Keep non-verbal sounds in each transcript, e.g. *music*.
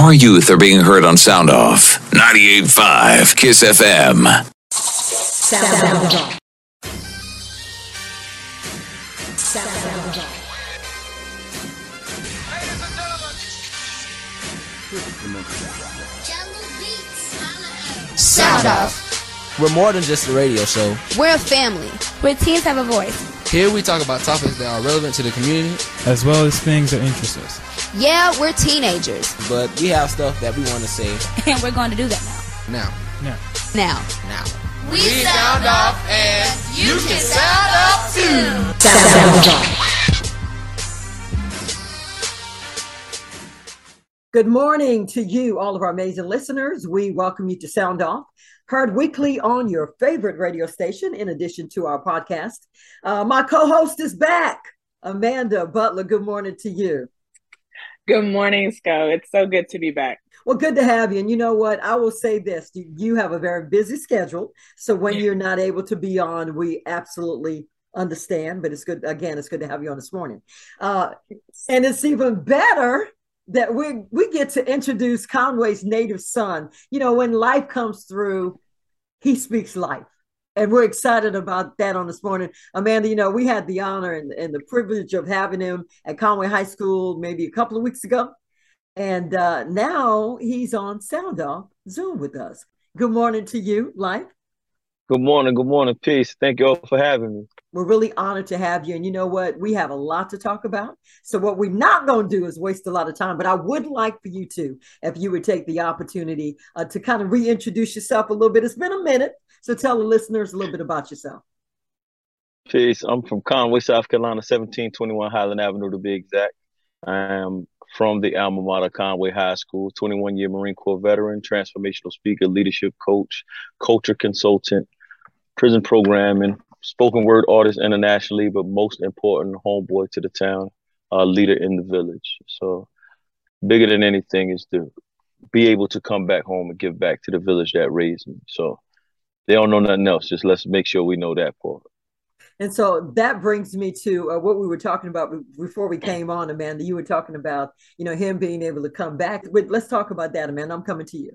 Our youth are being heard on Sound Off 98.5 Kiss FM. Sound Off. Sound Off. Sound Off. We're more than just a radio show. We're a family where teens have a voice. Here we talk about topics that are relevant to the community, as well as things that interest us. Yeah, we're teenagers. But we have stuff that we want to say. *laughs* And we're going to do that now. Now. Now. Now. Now. We sound off and you can sound off too. Sound off. Good morning to you, all of our amazing listeners. We welcome you to Sound Off, heard weekly on your favorite radio station, in addition to our podcast. Uh, my co host is back, Amanda Butler. Good morning to you. Good morning, Sco. It's so good to be back. Well, good to have you. And you know what? I will say this you have a very busy schedule. So when you're not able to be on, we absolutely understand. But it's good, again, it's good to have you on this morning. Uh, and it's even better that we we get to introduce Conway's native son. You know, when life comes through, he speaks life. And we're excited about that on this morning. Amanda, you know, we had the honor and, and the privilege of having him at Conway High School maybe a couple of weeks ago. And uh, now he's on Sound Off Zoom with us. Good morning to you, Life. Good morning. Good morning. Peace. Thank you all for having me. We're really honored to have you. And you know what? We have a lot to talk about. So, what we're not going to do is waste a lot of time. But I would like for you to, if you would take the opportunity uh, to kind of reintroduce yourself a little bit. It's been a minute. So, tell the listeners a little bit about yourself. Peace. I'm from Conway, South Carolina, 1721 Highland Avenue to be exact. I am from the alma mater Conway High School, 21 year Marine Corps veteran, transformational speaker, leadership coach, culture consultant, prison programming, spoken word artist internationally, but most important, homeboy to the town, uh, leader in the village. So, bigger than anything is to be able to come back home and give back to the village that raised me. So, they don't know nothing else. Just let's make sure we know that part. And so that brings me to uh, what we were talking about before we came on, Amanda. You were talking about, you know, him being able to come back. Let's talk about that, Amanda. I'm coming to you.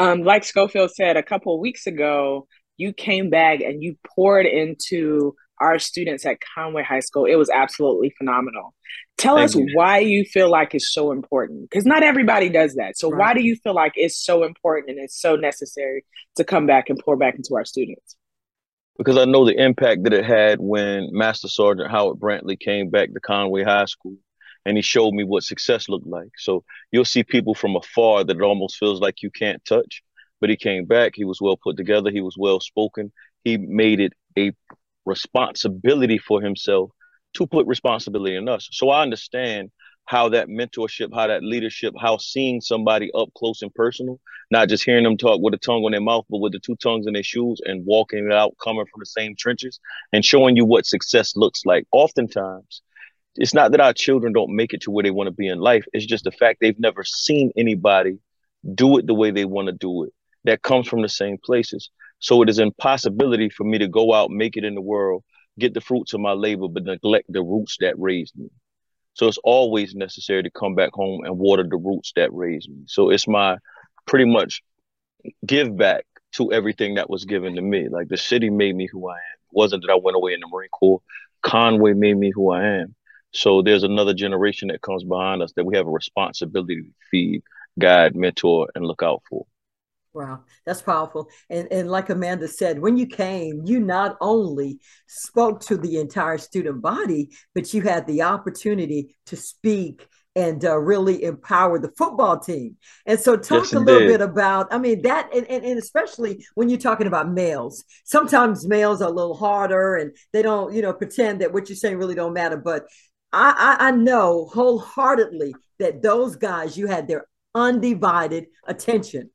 Um, like Schofield said a couple of weeks ago, you came back and you poured into our students at Conway High School. It was absolutely phenomenal. Tell Thank us you. why you feel like it's so important because not everybody does that. So, right. why do you feel like it's so important and it's so necessary to come back and pour back into our students? Because I know the impact that it had when Master Sergeant Howard Brantley came back to Conway High School and he showed me what success looked like. So, you'll see people from afar that it almost feels like you can't touch but he came back. He was well put together. He was well spoken. He made it a responsibility for himself to put responsibility in us. So I understand how that mentorship, how that leadership, how seeing somebody up close and personal, not just hearing them talk with a tongue on their mouth, but with the two tongues in their shoes and walking it out, coming from the same trenches and showing you what success looks like. Oftentimes, it's not that our children don't make it to where they want to be in life. It's just the fact they've never seen anybody do it the way they want to do it that comes from the same places. So it is impossibility for me to go out, make it in the world, get the fruits of my labor, but neglect the roots that raised me. So it's always necessary to come back home and water the roots that raised me. So it's my pretty much give back to everything that was given to me. Like the city made me who I am. It wasn't that I went away in the Marine Corps. Conway made me who I am. So there's another generation that comes behind us that we have a responsibility to feed, guide, mentor, and look out for. Wow, that's powerful. And and like Amanda said, when you came, you not only spoke to the entire student body, but you had the opportunity to speak and uh, really empower the football team. And so, talk yes, a little bit about, I mean, that, and, and, and, especially when you're talking about males, sometimes males are a little harder and they don't, you know, pretend that what you're saying really don't matter. But I, I, I know wholeheartedly that those guys, you had their undivided attention.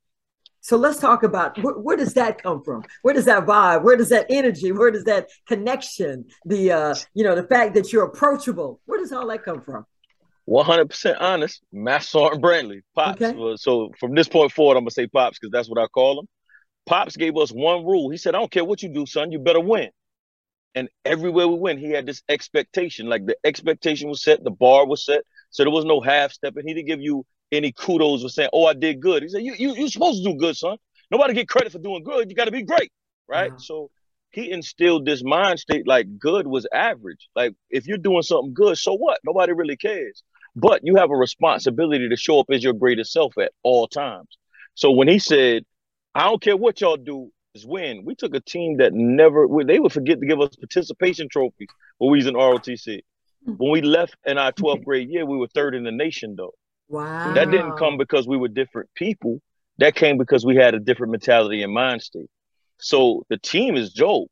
So let's talk about where, where, does that come from? Where does that vibe? Where does that energy? Where does that connection? The uh, you know, the fact that you're approachable. Where does all that come from? One hundred percent honest, Master Sergeant Brantley, pops. Okay. So from this point forward, I'm gonna say pops because that's what I call him. Pops gave us one rule. He said, "I don't care what you do, son. You better win." And everywhere we went, he had this expectation. Like the expectation was set, the bar was set. So there was no half stepping. He didn't give you any kudos or saying, "Oh, I did good." He said, "You you you're supposed to do good, son. Nobody get credit for doing good. You got to be great, right?" Uh-huh. So he instilled this mind state like good was average. Like if you're doing something good, so what? Nobody really cares. But you have a responsibility to show up as your greatest self at all times. So when he said, "I don't care what y'all do, win," we took a team that never they would forget to give us participation trophies when we was in ROTC. Hmm. When we left in our 12th *laughs* grade year, we were third in the nation, though. Wow. That didn't come because we were different people. That came because we had a different mentality and mind state. So the team is Joe.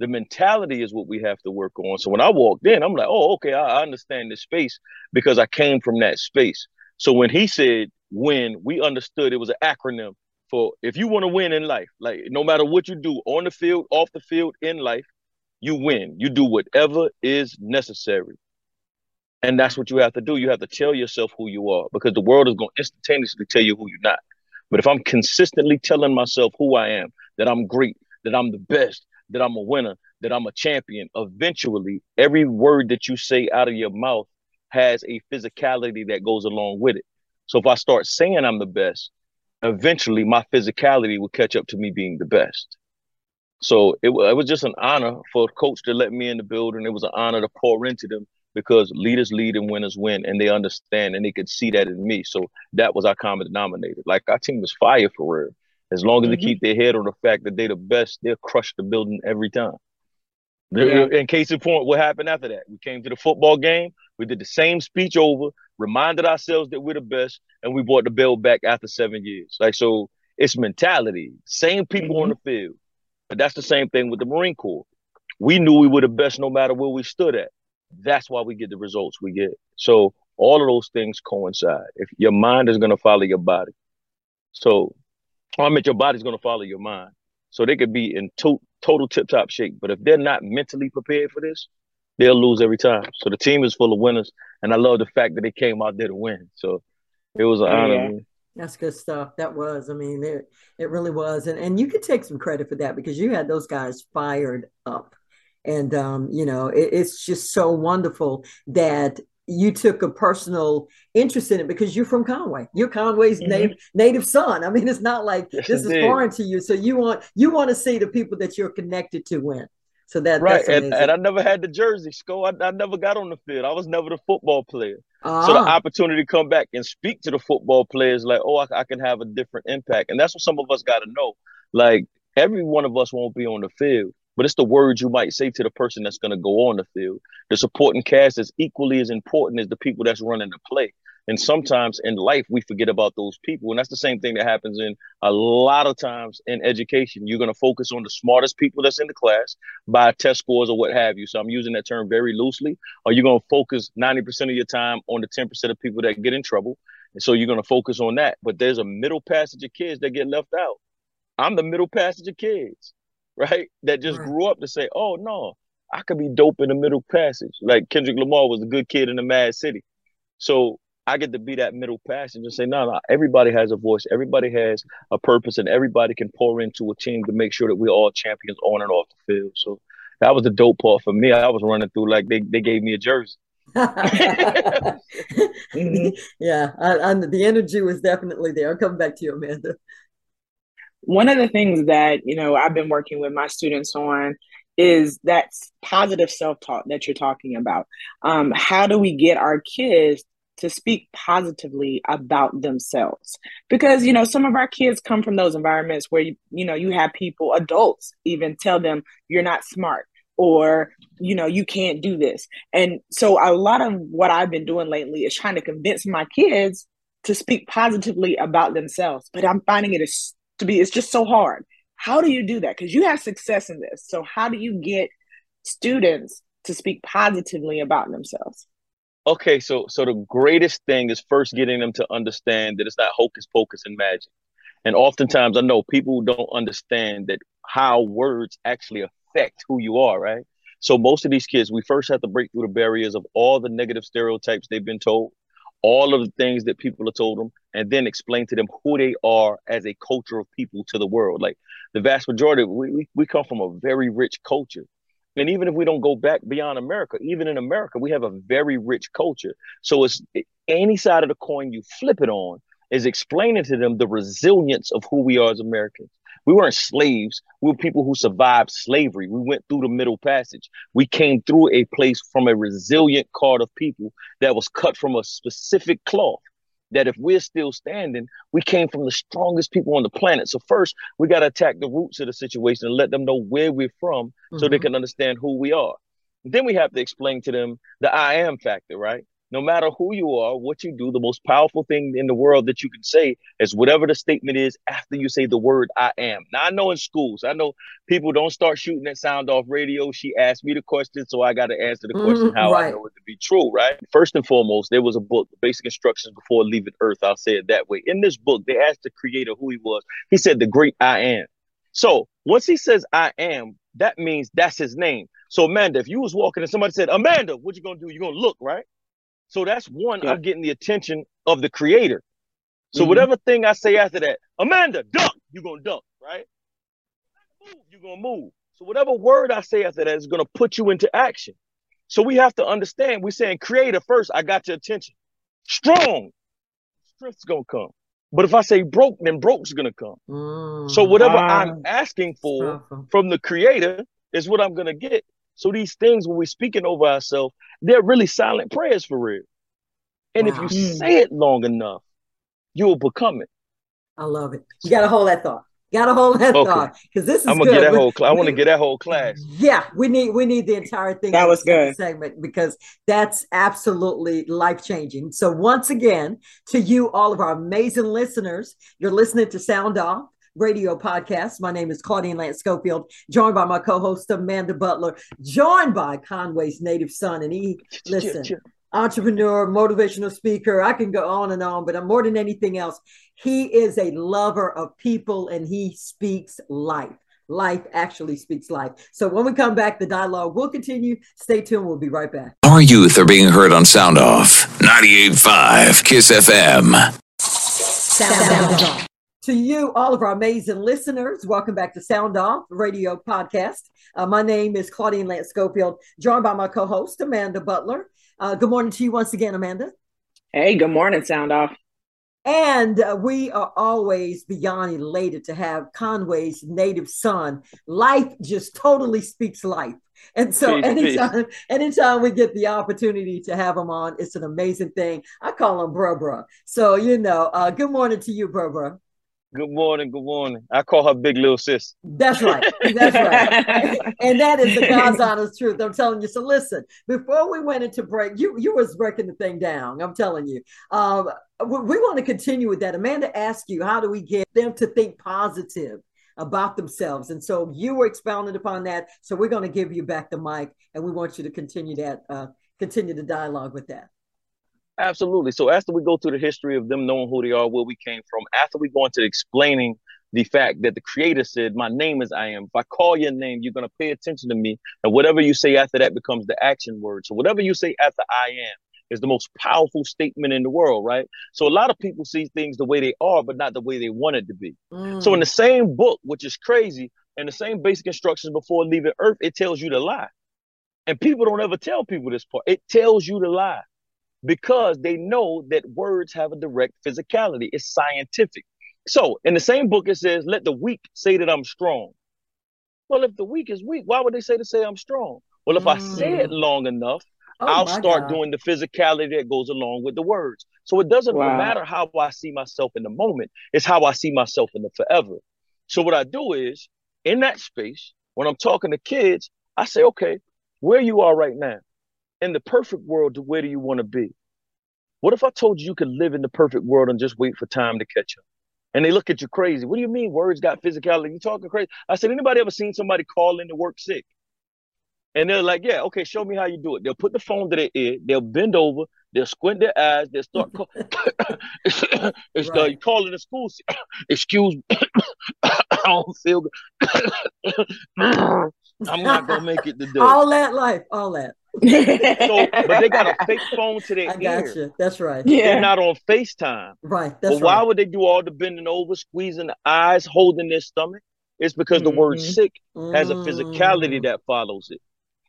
The mentality is what we have to work on. So when I walked in, I'm like, oh, okay, I, I understand this space because I came from that space. So when he said win, we understood it was an acronym for if you want to win in life, like no matter what you do on the field, off the field, in life, you win. You do whatever is necessary. And that's what you have to do. You have to tell yourself who you are because the world is going to instantaneously tell you who you're not. But if I'm consistently telling myself who I am, that I'm great, that I'm the best, that I'm a winner, that I'm a champion, eventually every word that you say out of your mouth has a physicality that goes along with it. So if I start saying I'm the best, eventually my physicality would catch up to me being the best. So it, it was just an honor for a coach to let me in the building. It was an honor to pour into them because leaders lead and winners win, and they understand and they could see that in me. So that was our common denominator. Like our team was fire for real. As long as mm-hmm. they keep their head on the fact that they're the best, they'll crush the building every time. Yeah. In case in point, what happened after that? We came to the football game. We did the same speech over, reminded ourselves that we're the best, and we brought the bell back after seven years. Like so, it's mentality. Same people mm-hmm. on the field, but that's the same thing with the Marine Corps. We knew we were the best no matter where we stood at. That's why we get the results we get. So all of those things coincide. If your mind is going to follow your body, so I mean your body's going to follow your mind. So they could be in to- total tip top shape, but if they're not mentally prepared for this, they'll lose every time. So the team is full of winners, and I love the fact that they came out there to win. So it was an yeah. honor. That's good stuff. That was. I mean, it it really was, and and you could take some credit for that because you had those guys fired up and um, you know it, it's just so wonderful that you took a personal interest in it because you're from Conway. You're Conway's mm-hmm. native native son. I mean, it's not like yes, this indeed. is foreign to you. So you want you want to see the people that you're connected to win. So that right, and, and, I never had the jersey. Sco, I, I never got on the field. I was never the football player. So the ah. opportunity to come back and speak to the football players, like, oh, I, I can have a different impact, and that's what some of us got to know. Like every one of us won't be on the field, but it's the words you might say to the person that's going to go on the field. The supporting cast is equally as important as the people that's running the play. And sometimes in life, we forget about those people. And that's the same thing that happens in a lot of times in education. You're going to focus on the smartest people that's in the class by test scores or what have you. So I'm using that term very loosely. Or you're going to focus 90% of your time on the 10% of people that get in trouble. And so you're going to focus on that. But there's a middle passage of kids that get left out. I'm the middle passage of kids *laughs* right? That just right. grew up to say, oh no, I could be dope in the middle passage. Like Kendrick Lamar was a good kid in the Mad City. So I get to be that middle passage and say, no, no, everybody has a voice, everybody has a purpose, and everybody can pour into a team to make sure that we're all champions on and off the field. So that was the dope part for me. I was running through like they, they gave me a jersey. *laughs* mm-hmm. Yeah, I, I, the energy was definitely there. I'll come back to you, Amanda one of the things that you know i've been working with my students on is that positive self-talk that you're talking about um, how do we get our kids to speak positively about themselves. Because you know some of our kids come from those environments where you, you know you have people adults even tell them you're not smart or you know you can't do this. And so a lot of what i've been doing lately is trying to convince my kids to speak positively about themselves. But i'm finding it is to be it's just so hard. How do you do that? Because you have success in this. So how do you get students to speak positively about themselves okay so so the greatest thing is first getting them to understand that it's not hocus pocus and magic and oftentimes i know people don't understand that how words actually affect who you are right so most of these kids we first have to break through the barriers of all the negative stereotypes they've been told all of the things that people have told them and then explain to them who they are as a culture of people to the world. Like the vast majority, we, we, we come from a very rich culture. And even if we don't go back beyond America, even in America, we have a very rich culture. So it's any side of the coin you flip it on is explaining to them the resilience of who we are as Americans. We weren't slaves. We were people who survived slavery. We went through the Middle Passage. We came through a place from a resilient card of people that was cut from a specific cloth. That if we're still standing, we came from the strongest people on the planet. So first, we got to attack the roots of the situation and let them know where we're from, mm-hmm. so they mm-hmm. can understand who we are. Then we have to explain to them the I am factor, right? No matter who you are, what you do, the most powerful thing in the world that you can say is whatever the statement is after you say the word I am. Now, I know in schools, I know people don't start shooting that sound off radio. She asked me the question, so I got to answer the question mm, how right. I know it to be true, right? First and foremost, there was a book, Basic Instructions Before Leaving Earth. I'll say it that way. In this book, they asked the creator who he was. He said, The great I am. So once he says I am, that means that's his name. So Amanda, if you was walking and somebody said, Amanda, what you gonna do? You're gonna look, right? So that's one, yeah. I'm getting the attention of the creator. So mm-hmm. whatever thing I say after that, Amanda, duck, you're gonna duck, right? Move, you're gonna move. So whatever word I say after that is gonna put you into action. So we have to understand, we're saying creator first, I got your attention. Strong, strength's gonna come. But if I say broke, then broke's gonna come. Mm, so whatever wow. I'm asking for from the creator is what I'm gonna get. So these things, when we're speaking over ourselves, they're really silent prayers for real. And wow. if you say it long enough, you'll become it. I love it. You got to hold that thought. Got to hold that okay. thought because this is. I'm gonna good. get that whole. Cl- I want to get that whole class. Yeah, we need we need the entire thing. That was good segment because that's absolutely life changing. So once again, to you, all of our amazing listeners, you're listening to Sound Off radio podcast. My name is Claudine Lance Schofield, joined by my co-host Amanda Butler, joined by Conway's native son. And he, listen, entrepreneur, motivational speaker. I can go on and on, but I'm more than anything else. He is a lover of people and he speaks life. Life actually speaks life. So when we come back, the dialogue will continue. Stay tuned. We'll be right back. Our youth are being heard on Sound Off 98.5 Kiss FM. Sound, Sound Off. To you, all of our amazing listeners, welcome back to Sound Off Radio Podcast. Uh, my name is Claudine Lance Schofield, joined by my co host, Amanda Butler. Uh, good morning to you once again, Amanda. Hey, good morning, Sound Off. And uh, we are always beyond elated to have Conway's native son. Life just totally speaks life. And so peace, anytime, peace. anytime we get the opportunity to have him on, it's an amazing thing. I call him bro bro. So, you know, uh, good morning to you, bro bro. Good morning, good morning. I call her big little sis. That's right. That's right. *laughs* and that is the God's honest truth. I'm telling you. So listen, before we went into break, you you was breaking the thing down. I'm telling you. Um, we, we want to continue with that. Amanda asked you, how do we get them to think positive? about themselves. And so you were expounding upon that. So we're going to give you back the mic and we want you to continue that, uh, continue the dialogue with that. Absolutely. So after we go through the history of them knowing who they are, where we came from, after we go into explaining the fact that the creator said, My name is I am. If I call your name, you're gonna pay attention to me. And whatever you say after that becomes the action word. So whatever you say after I am is the most powerful statement in the world, right? So a lot of people see things the way they are, but not the way they want it to be. Mm. So in the same book, which is crazy, and the same basic instructions before leaving Earth, it tells you to lie. And people don't ever tell people this part. It tells you to lie because they know that words have a direct physicality. It's scientific. So in the same book, it says, let the weak say that I'm strong. Well, if the weak is weak, why would they say to say I'm strong? Well, if mm. I say it long enough, oh I'll start God. doing the physicality that goes along with the words. So it doesn't wow. matter how I see myself in the moment, it's how I see myself in the forever. So what I do is in that space, when I'm talking to kids, I say, okay, where you are right now, in the perfect world, where do you want to be? What if I told you you could live in the perfect world and just wait for time to catch up? And they look at you crazy. What do you mean words got physicality? You talking crazy? I said, anybody ever seen somebody call in to work sick? And they're like, yeah, okay, show me how you do it. They'll put the phone to their ear, they'll bend over, they'll squint their eyes, they'll start call- *laughs* *coughs* it's right. uh, calling the school. *coughs* Excuse me, *coughs* I don't feel good. I'm not gonna make it today. *laughs* All that life, all that *laughs* so, but they got a fake phone to their I got ear. You. That's right. Yeah. They're not on FaceTime. Right. That's but why would they do all the bending over, squeezing the eyes, holding their stomach? It's because mm-hmm. the word mm-hmm. sick has a physicality mm. that follows it.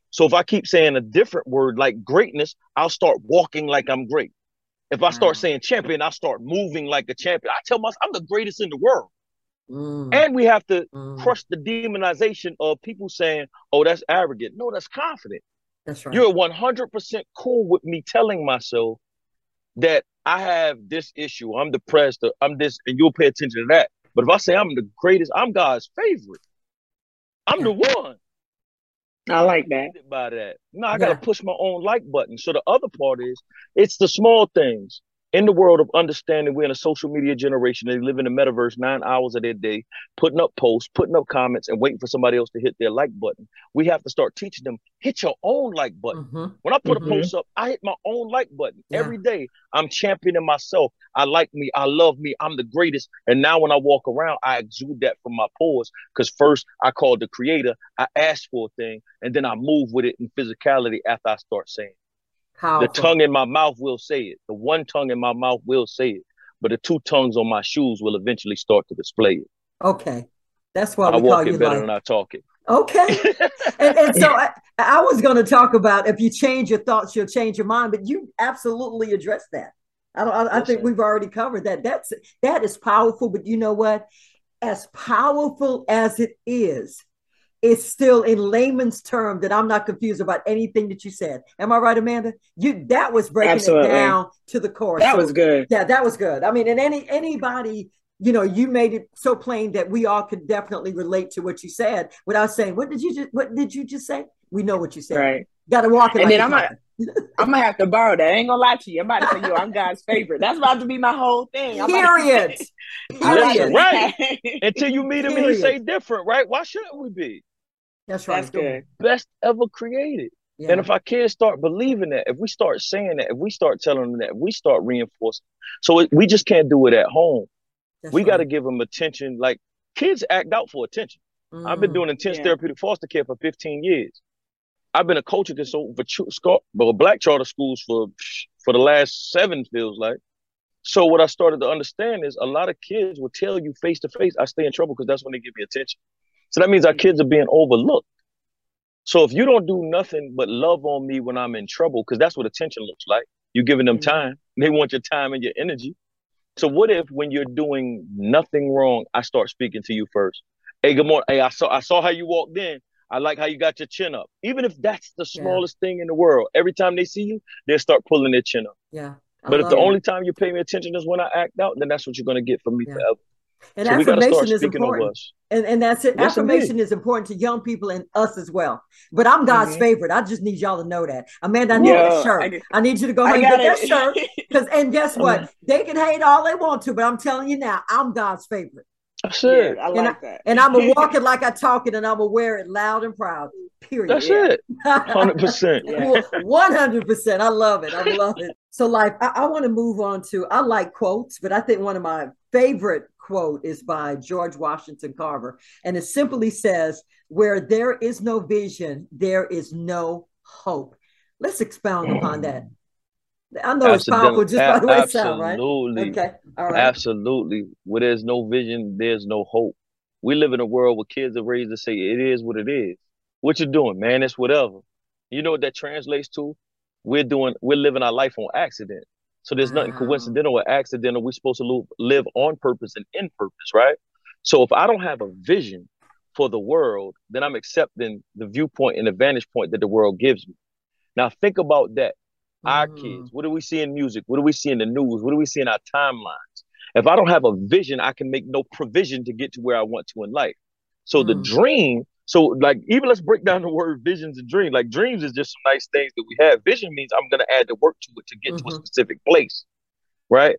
So if I keep saying a different word like greatness, I'll start walking like I'm great. If I start Wow. saying champion, I'll start moving like a champion. I tell myself I'm the greatest in the world. Mm, And we have to mm. crush the demonization of people saying, oh, that's arrogant. No, that's confident. That's right. You're 100% cool with me telling myself that I have this issue. I'm depressed. Or I'm this, and you'll pay attention to that. But if I say I'm the greatest, I'm God's favorite. I'm the one. I like that. by that. No, I gotta push my own like button. So the other part is it's the small things. In the world of understanding, we're in a social media generation. They live in the metaverse nine hours of their day, putting up posts, putting up comments, and waiting for somebody else to hit their like button. We have to start teaching them hit your own like button. Mhm. When I put Mhm. a post up, I hit my own like button Yeah. every day. I'm championing myself. I like me. I love me. I'm the greatest. And now when I walk around, I exude that from my pores. Because first I called the creator, I asked for a thing, and then I move with it in physicality after I start saying. Powerful. The tongue in my mouth will say it. The one tongue in my mouth will say it. But the two tongues on my shoes will eventually start to display it. Okay. That's why I walk you it better like. than I talk it. Okay. *laughs* and, and so I, I was going to talk about if you change your thoughts, you'll change your mind, but you absolutely addressed that. I don't. I, I think we've already covered that. That's that is powerful. But you know what? As powerful as it is, it's still in layman's term that I'm not confused about anything that you said. Am I right, Amanda? You that was breaking Absolutely. it down to the core. That So- was good. yeah, that was good. I mean, and any anybody, you know, you made it so plain that we all could definitely relate to what you said without saying, "What did you just? What did you just say?" We know what you said. Right. Got to walk it. And like then I'm talking. *laughs* I'm gonna have to borrow that. I ain't gonna lie to you. I'm about to say, yo, I'm God's *laughs* favorite. That's about to be my whole thing. I'm about Period. Like *laughs* Period. right. Until you meet him and he say different, right? Why shouldn't we be? That's right. That's good. Best ever created. Yeah. And if our kids start believing that, if we start saying that, if we start telling them that, if we start reinforcing, so it, we just can't do it at home. That's we got to give them attention. Like kids act out for attention. I've been Mm. doing intense Yeah. therapeutic foster care for 15 years. I've been a coaching consultant for ch- scar- black charter schools for for the last seven feels like. So what I started to understand is a lot of kids will tell you face to face, I stay in trouble because that's when they give me attention. So that means our kids are being overlooked. So if you don't do nothing but love on me when I'm in trouble, because that's what attention looks like. You're giving them Mhm. time. They want your time and your energy. So what if when you're doing nothing wrong, I start speaking to you first? Hey, good morning. Hey, I saw I saw how you walked in. I like how you got your chin up. Even if that's the Yeah. smallest thing in the world, every time they see you, they'll start pulling their chin up. Yeah. I But if the it. only time you pay me attention is when I act out, then that's what you're gonna get from me Yeah. forever. And so we gotta start affirmation is important. And, and that's it. Yes, indeed. Affirmation is important to young people and us as well. But I'm God's Mhm. favorite. I just need y'all to know that. Amanda, I need that shirt. I I, need you to go I ahead and get that shirt. *laughs* Because and guess what? They can hate all they want to, but I'm telling you now, I'm God's favorite. Sure, Yeah, it. I And like that. And I'm gonna walk it *laughs* like I talk it, and I'm gonna wear it loud and proud. Period. That's Yeah. it. Hundred percent. *laughs* One hundred percent. I love it. I love it. So, like, I, I want to move on to. I like quotes, but I think one of my favorite quote is by George Washington Carver, and it simply says, "Where there is no vision, there is no hope." Let's expound upon that. I know it's powerful just by the way it sounds, right? Absolutely. Okay. All right. Absolutely. Where there's no vision, there's no hope. We live in a world where kids are raised to say it is what it is. What you doing, man? It's whatever. You know what that translates to? We're doing we're living our life on accident. So there's nothing Wow. coincidental or accidental. We're supposed to live on purpose and in purpose, right? So if I don't have a vision for the world, then I'm accepting the viewpoint and the vantage point that the world gives me. Now think about that our Mhm. kids. What do we see in music? What do we see in the news? What do we see in our timelines? If I don't have a vision, I can make no provision to get to where I want to in life. So the Mm. dream, so like even let's break down the word visions and dreams. Like dreams is just some nice things that we have. Vision means I'm gonna add the work to it to get to a Mhm. specific place. Right?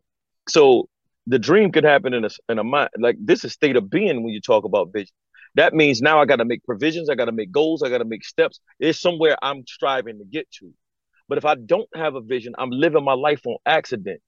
So the dream could happen in a in a mind like this is state of being when you talk about vision. That means now I gotta make provisions, I gotta make goals, I gotta make steps. It's somewhere I'm striving to get to. But if I don't have a vision, I'm living my life on accident,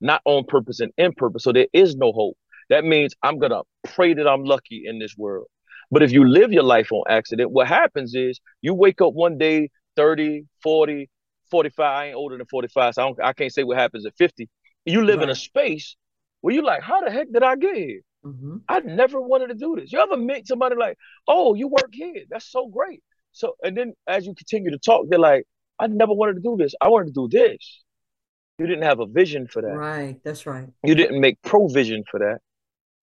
not on purpose and in purpose. So there is no hope. That means I'm going to pray that I'm lucky in this world. But if you live your life on accident, what happens is you wake up one day 30, 40, 45. I ain't older than 45, so I, don't, I can't say what happens at 50. You live in a space where you're like, how the heck did I get here? Mhm. I never wanted to do this. You ever meet somebody like, oh, you work here? That's so great. So and then as you continue to talk, they're like, I never wanted to do this. I wanted to do this. You didn't have a vision for that. Right. That's right. You didn't make provision for that.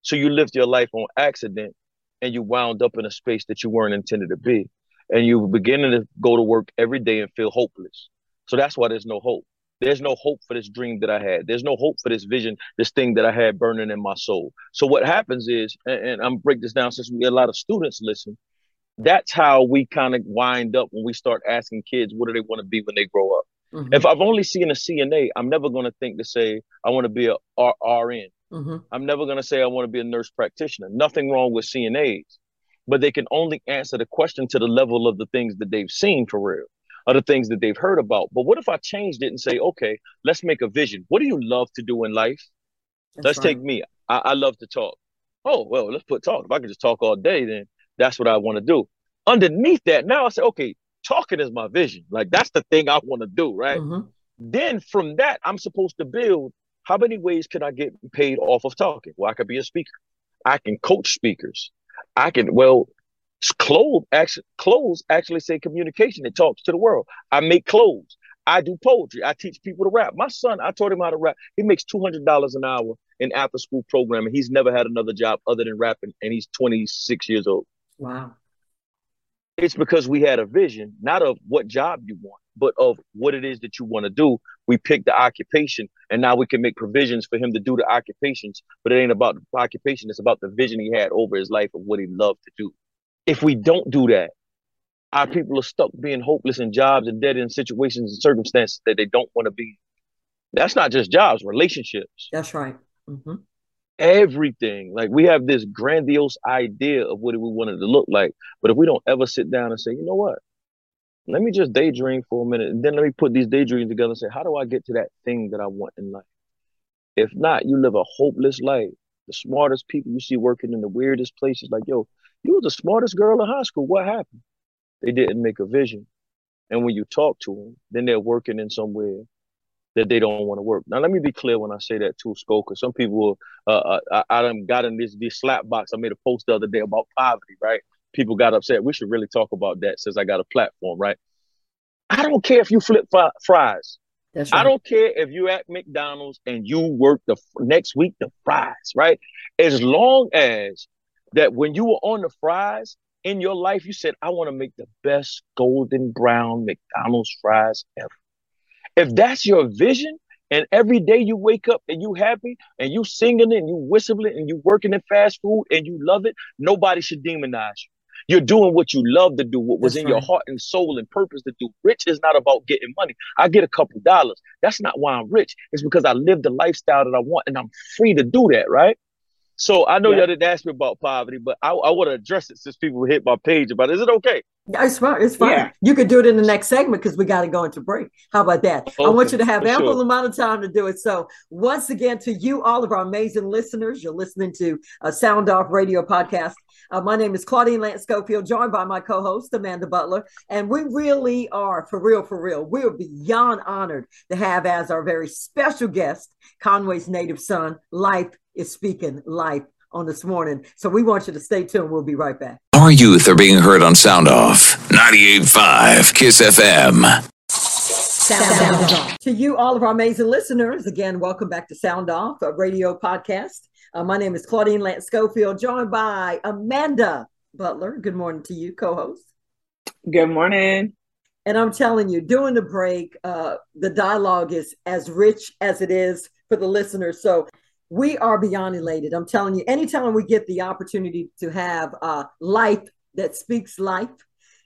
So you lived your life on accident and you wound up in a space that you weren't intended to be. And you were beginning to go to work every day and feel hopeless. So that's why there's no hope. There's no hope for this dream that I had. There's no hope for this vision, this thing that I had burning in my soul. So what happens is, and, and I'm break this down since we get a lot of students listen. That's how we kind of wind up when we start asking kids what do they want to be when they grow up. Mm-hmm. If I've only seen a CNA, I'm never going to think to say I want to be a R- RN. Mm-hmm. I'm never going to say I want to be a nurse practitioner. Nothing wrong with CNAs, but they can only answer the question to the level of the things that they've seen for real are the things that they've heard about. But what if I changed it and say, okay, let's make a vision. What do you love to do in life? That's let's right. take me. I, I love to talk. Oh, well, let's put talk. If I can just talk all day, then that's what I want to do. Underneath that, now I say, okay, talking is my vision. Like that's the thing I want to do, right? Mm-hmm. Then from that, I'm supposed to build how many ways can I get paid off of talking? Well, I could be a speaker. I can coach speakers. I can, well, Clothes actually, clothes actually say communication. It talks to the world. I make clothes. I do poetry. I teach people to rap. My son, I taught him how to rap. He makes two hundred dollars an hour in after school programming. He's never had another job other than rapping, and he's twenty six years old. Wow. It's because we had a vision, not of what job you want, but of what it is that you want to do. We picked the occupation, and now we can make provisions for him to do the occupations. But it ain't about the occupation; it's about the vision he had over his life of what he loved to do if we don't do that, our people are stuck being hopeless in jobs and dead in situations and circumstances that they don't want to be. That's not just jobs, relationships. That's right. Mm-hmm. Everything. Like we have this grandiose idea of what we want it to look like. But if we don't ever sit down and say, you know what? Let me just daydream for a minute and then let me put these daydreams together and say, how do I get to that thing that I want in life? If not, you live a hopeless life. The smartest people you see working in the weirdest places, like, yo, you were the smartest girl in high school. What happened? They didn't make a vision. And when you talk to them, then they're working in somewhere that they don't want to work. Now, let me be clear when I say that too, Sko, because some people, uh, uh, I, I done got in this, this slap box. I made a post the other day about poverty, right? People got upset. We should really talk about that since I got a platform, right? I don't care if you flip fries. Right. I don't care if you at McDonald's and you work the next week the fries, right? As long as that when you were on the fries in your life, you said, I want to make the best golden brown McDonald's fries ever. If that's your vision, and every day you wake up and you happy and you singing it and you whistling and you working in fast food and you love it, nobody should demonize you. You're doing what you love to do, what was That's in right. your heart and soul and purpose to do. Rich is not about getting money. I get a couple dollars. That's not why I'm rich. It's because I live the lifestyle that I want and I'm free to do that, right? So I know yeah. y'all didn't ask me about poverty, but I, I want to address it since people hit my page about it. Is it okay? It's fine. It's fine. Yeah. You could do it in the next segment because we got to go into break. How about that? Okay, I want you to have ample sure. amount of time to do it. So once again, to you, all of our amazing listeners, you're listening to a Sound Off Radio podcast. Uh, my name is Claudine Lance Schofield, joined by my co-host Amanda Butler, and we really are for real, for real. We're beyond honored to have as our very special guest Conway's native son, Life is speaking life on this morning. So we want you to stay tuned. We'll be right back. Our youth are being heard on Sound Off 98.5 Kiss FM. Sound, Off. To you, all of our amazing listeners, again, welcome back to Sound Off, a radio podcast. Uh, my name is Claudine Lance Schofield, joined by Amanda Butler. Good morning to you, co host. Good morning. And I'm telling you, during the break, uh, the dialogue is as rich as it is for the listeners. So we are beyond elated. I'm telling you, anytime we get the opportunity to have uh, life that speaks life,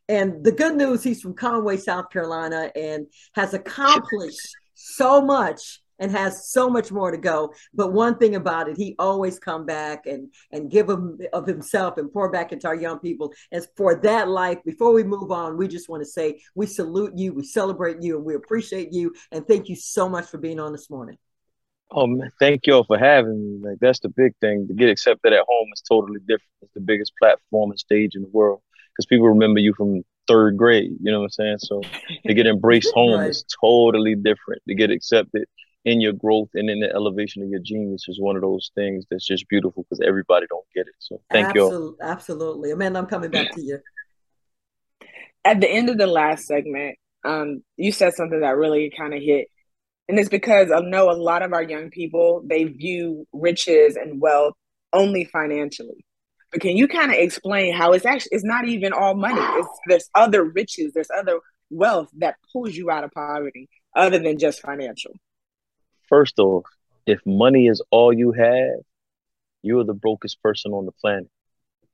and the good news, he's from Conway, South Carolina, and has accomplished so much and has so much more to go. But one thing about it, he always come back and and give him of himself and pour back into our young people. And for that life, before we move on, we just want to say we salute you, we celebrate you, and we appreciate you. And thank you so much for being on this morning. Oh man, thank y'all for having me. Like that's the big thing. To get accepted at home is totally different. It's the biggest platform and stage in the world because people remember you from third grade. You know what I'm saying? So to get embraced home right. is totally different. To get accepted in your growth and in the elevation of your genius is one of those things that's just beautiful because everybody don't get it. So thank you. All. Absolutely. Amanda, I'm coming back to you. At the end of the last segment, um, you said something that really kind of hit. And it's because I know a lot of our young people, they view riches and wealth only financially. But can you kind of explain how it's actually it's not even all money. It's there's other riches, there's other wealth that pulls you out of poverty other than just financial. First off, if money is all you have, you're the brokest person on the planet.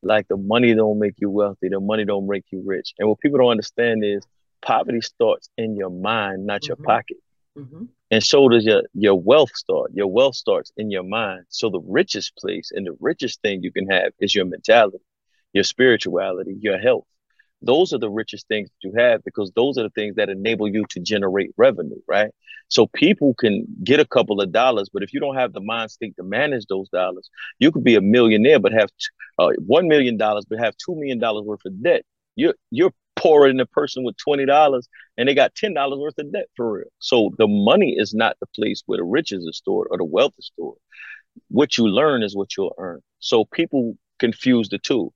Like the money don't make you wealthy, the money don't make you rich. And what people don't understand is poverty starts in your mind, not your Mhm. pocket. Mm-hmm. And so does your your wealth start. Your wealth starts in your mind. So the richest place and the richest thing you can have is your mentality, your spirituality, your health. Those are the richest things that you have because those are the things that enable you to generate revenue, right? So people can get a couple of dollars, but if you don't have the mind state to manage those dollars, you could be a millionaire but have uh, one million dollars but have two million dollars worth of debt. You're you're poorer than a person with twenty dollars and they got ten dollars worth of debt for real. So the money is not the place where the riches are stored or the wealth is stored. What you learn is what you'll earn. So people confuse the two.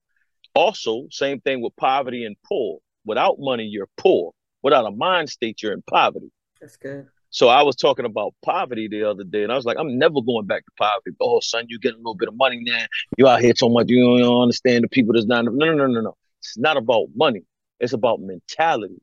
Also, same thing with poverty and poor. Without money, you're poor. Without a mind state, you're in poverty. That's good. So I was talking about poverty the other day, and I was like, I'm never going back to poverty. Oh, son, you get a little bit of money now. You out here so much, you don't, you don't understand the people that's not. No, no, no, no, no. It's not about money. It's about mentality.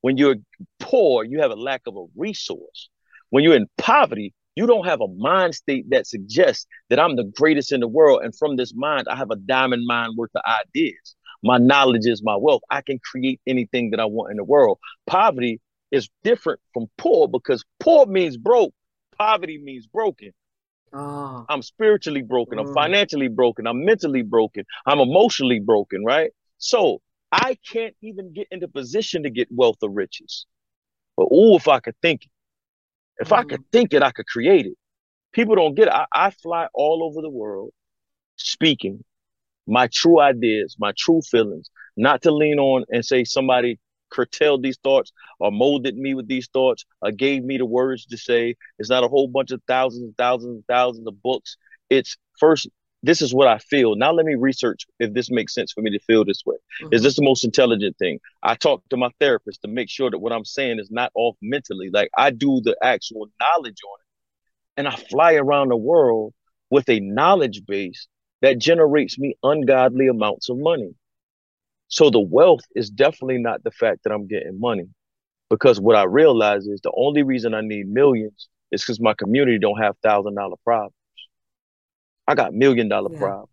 When you're poor, you have a lack of a resource. When you're in poverty, you don't have a mind state that suggests that I'm the greatest in the world. And from this mind, I have a diamond mind worth of ideas. My knowledge is my wealth. I can create anything that I want in the world. Poverty is different from poor because poor means broke. Poverty means broken. Oh, I'm spiritually broken. I'm Mm. financially broken. I'm mentally broken. I'm emotionally broken, right? So I can't even get into position to get wealth or riches. But oh, if I could think it, if I could mm-hmm. think it, I could create it. People don't get it. I, I fly all over the world speaking my true ideas, my true feelings, not to lean on and say somebody curtailed these thoughts or molded me with these thoughts or gave me the words to say. It's not a whole bunch of thousands and thousands and thousands of books. It's first, this is what I feel. Now let me research if this makes sense for me to feel this way. Is mhm. this the most intelligent thing? I talk to my therapist to make sure that what I'm saying is not off mentally. Like I do the actual knowledge on it. And I fly around the world with a knowledge base that generates me ungodly amounts of money. So the wealth is definitely not the fact that I'm getting money. Because what I realize is the only reason I need millions is because my community don't have thousand dollar problems. I got million dollar Yeah. problems.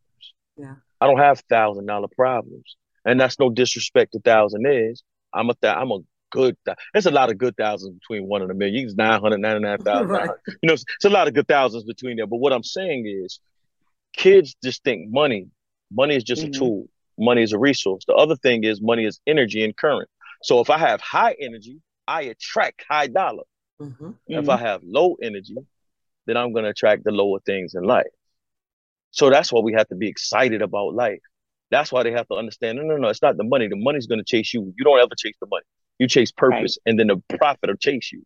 Yeah. I don't have thousand dollar problems. And that's no disrespect to thousand is. I'm a th- I'm a good th- there's a lot of good thousands between one and a million. It's 999,000. *laughs* Right. You know, it's, it's a lot of good thousands between there. But what I'm saying is kids just think money, money is just Mhm. a tool. Money is a resource. The other thing is money is energy and current. So if I have high energy, I attract high dollar. Mhm. If I have low energy, then I'm going to attract the lower things in life. So that's why we have to be excited about life. That's why they have to understand no, no, no, it's not the money. The money's going to chase you. You don't ever chase the money. You chase purpose, and then the profit will chase you.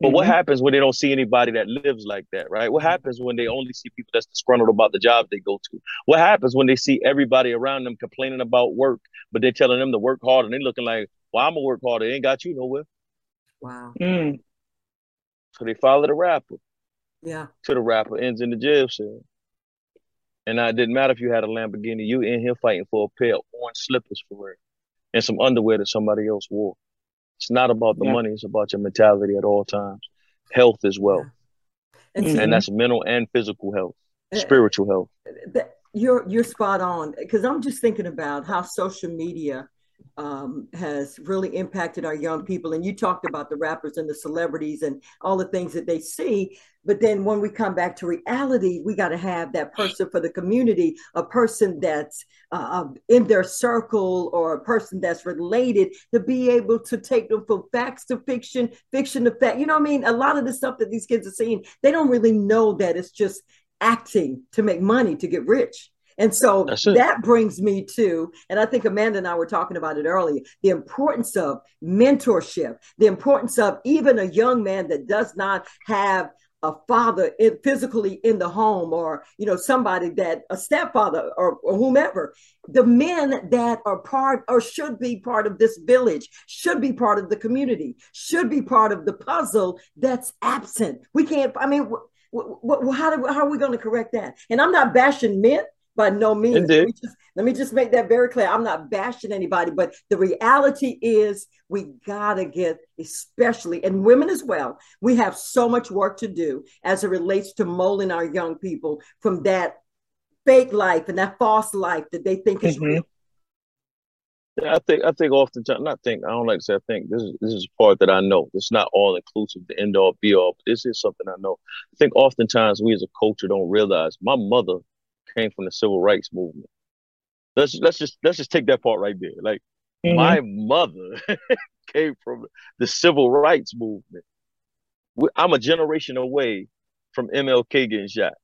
But what Mhm. happens when they don't see anybody that lives like that, right? What happens when they only see people that's disgruntled about the job they go to? What happens when they see everybody around them complaining about work, but they're telling them to work hard and they're looking like, well, I'm gonna work harder. It ain't got you nowhere. Wow. Mm. So they follow the rapper. Yeah. till the rapper ends in the jail cell. And it didn't matter if you had a Lamborghini, you in here fighting for a pair of orange slippers for real. And some underwear that somebody else wore. It's not about the Yeah. money, it's about your mentality at all times. Health as well. And. And that's mental and physical health, Uh, spiritual health. you're you're spot on because I'm just thinking about how social media um, has really impacted our young people. And you talked about the rappers and the celebrities and all the things that they see. But then when we come back to reality, we got to have that person for the community, a person that's uh, in their circle or a person that's related to be able to take them from facts to fiction, fiction to fact. You know what I mean? A lot of the stuff that these kids are seeing, they don't really know that it's just acting to make money to get rich. And so that brings me to, and I think Amanda and I were talking about it earlier, the importance of mentorship, the importance of even a young man that does not have a father in, physically in the home or you know somebody that a stepfather or, or whomever. The men that are part or should be part of this village should be part of the community should be part of the puzzle that's absent. We can't i mean wh- wh- how, do, how are we going to correct that? And i'm not bashing men by no means. Let me, just, let me just make that very clear. I'm not bashing anybody, but the reality is we gotta get, especially and women as well. We have so much work to do as it relates to molding our young people from that fake life and that false life that they think is mm-hmm. real. Yeah, I think I think oftentimes not think I don't like to say I think this is this is part that I know. It's not all inclusive, the end all be all, but this is something I know. I think oftentimes we as a culture don't realize my mother came from the civil rights movement. Let's let's just let's just take that part right there. Like mm-hmm. my mother *laughs* came from the civil rights movement. I'm a generation away from MLK getting shot.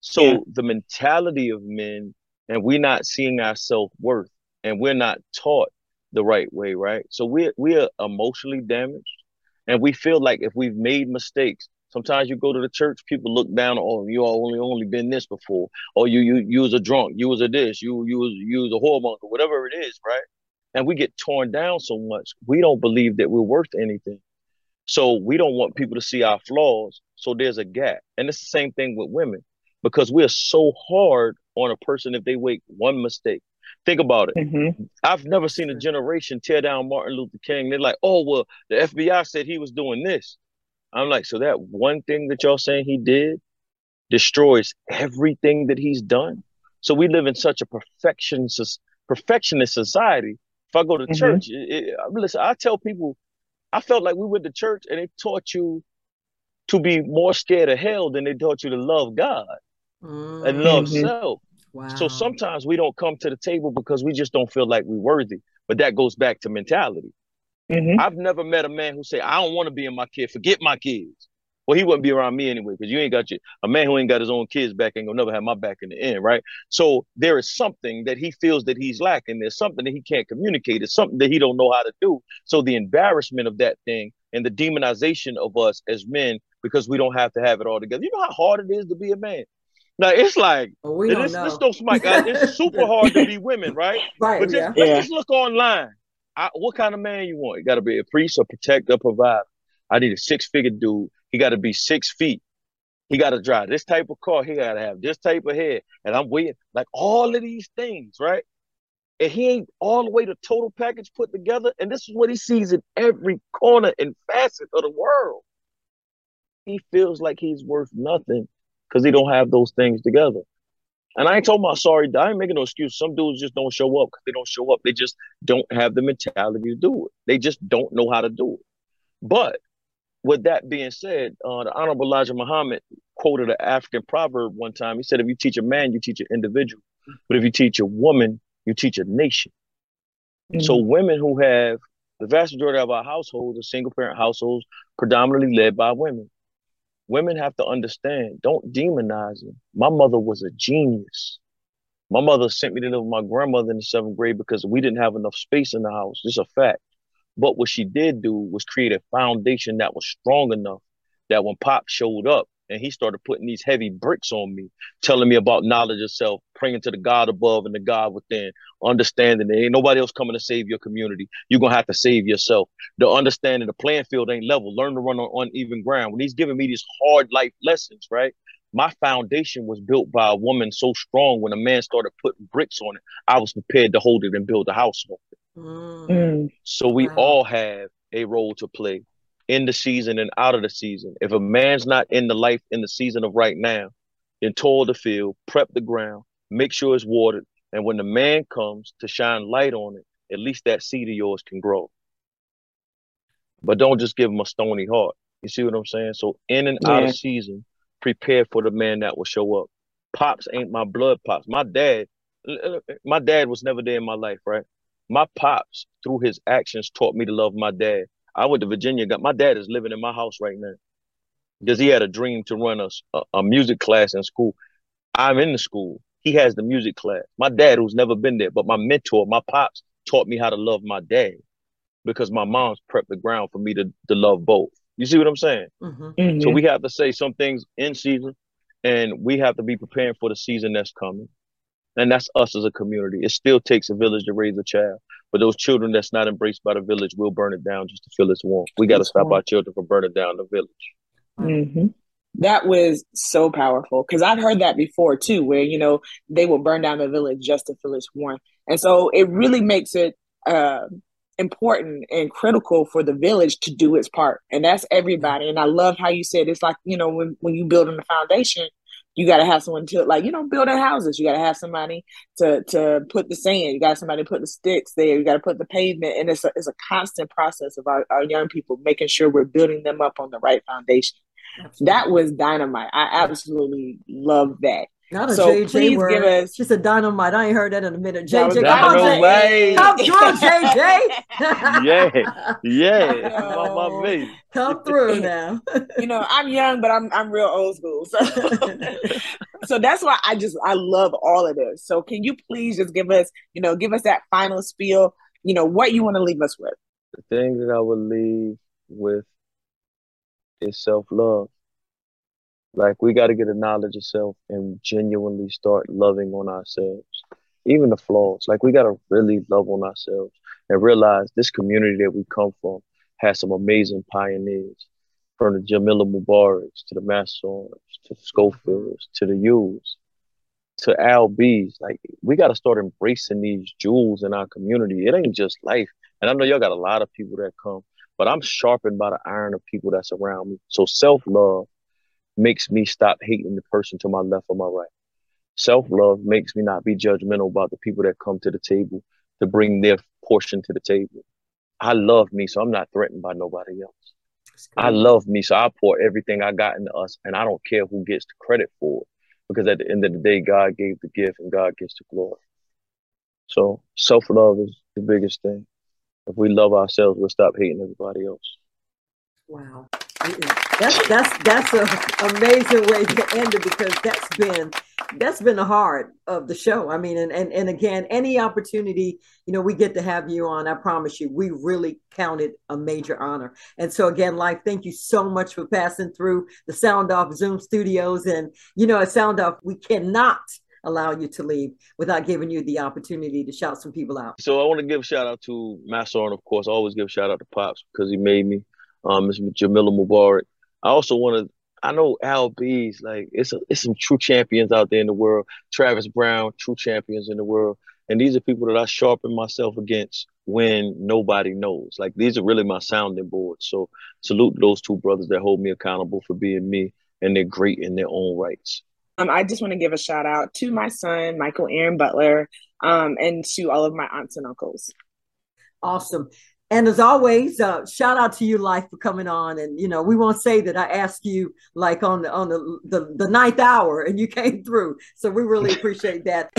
So yeah. the mentality of men, and we're not seeing our self worth, and we're not taught the right way, right? So we're we're emotionally damaged, and we feel like if we've made mistakes, Sometimes you go to the church, people look down. Oh, you only only been this before, or you you you was a drunk, you was a this, you you was you was a whoremonger, whatever it is, right? And we get torn down so much, we don't believe that we're worth anything. So we don't want people to see our flaws. So there's a gap, and it's the same thing with women because we're so hard on a person if they make one mistake. Think about it. Mm-hmm. I've never seen a generation tear down Martin Luther King. They're like, oh well, the FBI said he was doing this. I'm like, so that one thing that y'all saying he did destroys everything that he's done. So we live in such a perfectionist perfectionist society. If I go to mm-hmm. church, it, it, listen, I tell people, I felt like we went to church and they taught you to be more scared of hell than they taught you to love God mm-hmm. and love mm-hmm. self. Wow. So sometimes we don't come to the table because we just don't feel like we're worthy. But that goes back to mentality. Mm-hmm. I've never met a man who say, I don't want to be in my kid, forget my kids. Well, he wouldn't be around me anyway, because you ain't got your a man who ain't got his own kids back ain't gonna never have my back in the end, right? So there is something that he feels that he's lacking. There's something that he can't communicate. It's something that he don't know how to do. So the embarrassment of that thing and the demonization of us as men because we don't have to have it all together. You know how hard it is to be a man. Now it's like well, we this, don't this don't smite. It's super hard to be women, right? *laughs* Right. But just, yeah. let's yeah. just look online. I, what kind of man you want? You got to be a priest, a protector, a provider. I need a six figure dude. He got to be six feet. He got to drive this type of car. He got to have this type of hair. And I'm waiting, like all of these things, right? And he ain't all the way the total package put together. And this is what he sees in every corner and facet of the world. He feels like he's worth nothing because he don't have those things together. And I ain't talking about sorry, I ain't making no excuse. Some dudes just don't show up because they don't show up. They just don't have the mentality to do it. They just don't know how to do it. But with that being said, uh, the Honorable Elijah Muhammad quoted an African proverb one time. He said, if you teach a man, you teach an individual. But if you teach a woman, you teach a nation. Mm-hmm. So women who have the vast majority of our households are single parent households, predominantly led by women women have to understand don't demonize them. My mother was a genius. My mother sent me to live with my grandmother in the seventh grade because we didn't have enough space in the house. Just a fact. But what she did do was create a foundation that was strong enough that when Pop showed up, and he started putting these heavy bricks on me, telling me about knowledge of self, praying to the God above and the God within, understanding there ain't nobody else coming to save your community. You're gonna have to save yourself. The understanding the playing field ain't level. Learn to run on uneven ground. When he's giving me these hard life lessons, right? My foundation was built by a woman so strong when a man started putting bricks on it, I was prepared to hold it and build a house on it. Mm. So we wow. all have a role to play in the season and out of the season. If a man's not in the life in the season of right now, then toil the field, prep the ground, make sure it's watered. And when the man comes to shine light on it, at least that seed of yours can grow. But don't just give him a stony heart. You see what I'm saying? So in and yeah. out of season, prepare for the man that will show up. Pops ain't my blood pops. My dad, my dad was never there in my life, right? My pops, through his actions, taught me to love my dad. I went to Virginia. Got my dad is living in my house right now because he had a dream to run a, a music class in school. I'm in the school. He has the music class. My dad, who's never been there, but my mentor, my pops, taught me how to love my dad because my mom's prepped the ground for me to, to love both. You see what I'm saying? Mhm. Mhm. So we have to say some things in season, and we have to be preparing for the season that's coming. And that's us as a community. It still takes a village to raise a child, but those children that's not embraced by the village will burn it down just to feel its warmth. We got to stop warm. our children from burning down the village. Mhm. That was so powerful because I've heard that before too, where you know they will burn down the village just to its warmth, and so it really makes it uh, important and critical for the village to do its part, and that's everybody. And I love how you said it's like you know when when you build on the foundation, you got to have someone to like you know building houses. You got to have somebody to to put the sand. You got somebody to put the sticks there. You got to put the pavement, and it's a it's a constant process of our, our young people making sure we're building them up on the right foundation. That was dynamite. I absolutely love that. Not a So JJ please word. give us- Just a dynamite. I ain't heard that in a minute. JJ, come on, dynamite. JJ. Come through, JJ. *laughs* Yeah, yeah, *laughs* Yo. my, my baby. Come through now. you know, I'm young, but I'm I'm real old school. So *laughs* so that's why I just I love all of this. So can you please just give us, you know, give us that final spiel, you know, what you want to leave us with. The thing that I would leave with is self love. Like we got to get a knowledge of self and genuinely start loving on ourselves, even the flaws. Like we got to really love on ourselves and realize this community that we come from has some amazing pioneers, from the Jamila Mubaraks to the Massons to Schofields to the U's to Al B's. Like we got to start embracing these jewels in our community. It ain't just life. And I know y'all got a lot of people that come, but I'm sharpened by the iron of people that's around me. So self love makes me stop hating the person to my left or my right. Self love makes me not be judgmental about the people that come to the table to bring their portion to the table. I love me, so I'm not threatened by nobody else. I love me, so I pour everything I got into us, and I don't care who gets the credit for it, because at the end of the day, God gave the gift, and God gets the glory. So self love is the biggest thing. If we love ourselves, we'll stop hating everybody else. Wow. That's that's that's a amazing way to end it because that's been that's been the heart of the show. I mean, and and, and again, any opportunity, you know, we get to have you on, I promise you, we really count it a major honor. And so again, Life, thank you so much for passing through the Sound Off Zoom studios. And you know, at Sound Off, we cannot allow you to leave without giving you the opportunity to shout some people out. So I want to give a shout out to Master, and of course, I always give a shout out to Pops because he made me. Um, Mr. Jamila Mubarak. I also want to. I know Al B's like it's a, it's some true champions out there in the world. Travis Brown, true champions in the world, and these are people that I sharpen myself against when nobody knows. Like these are really my sounding boards. So salute those two brothers that hold me accountable for being me, and they're great in their own rights. Um, I just want to give a shout out to my son, Michael Aaron Butler, um, and to all of my aunts and uncles. Awesome. And as always, uh, shout out to you, Life, for coming on. And you know, we won't say that I asked you like on the on the the, the ninth hour, and you *laughs* came through. So we really appreciate that.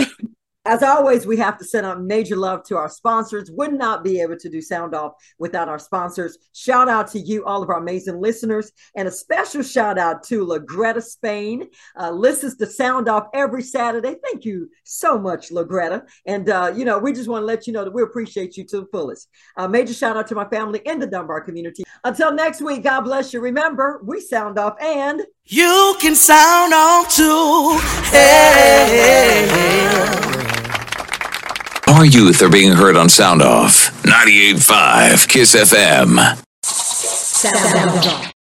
As always, we have to send out major love to our sponsors. Would not be able to do Sound Off without our sponsors. Shout out to you, all of our amazing listeners, and a special shout out to LaGreta Spain. Uh, listens to Sound Off every Saturday. Thank you so much, LaGreta. And, uh, you know, we just want to let you know that we appreciate you to the fullest. Uh, major shout out to my family in the Dunbar community. Until next week, God bless you. Remember, we sound off and You can sound off too. Hey. Our youth are being heard on Sound Off 98.5 Kiss FM. sound off.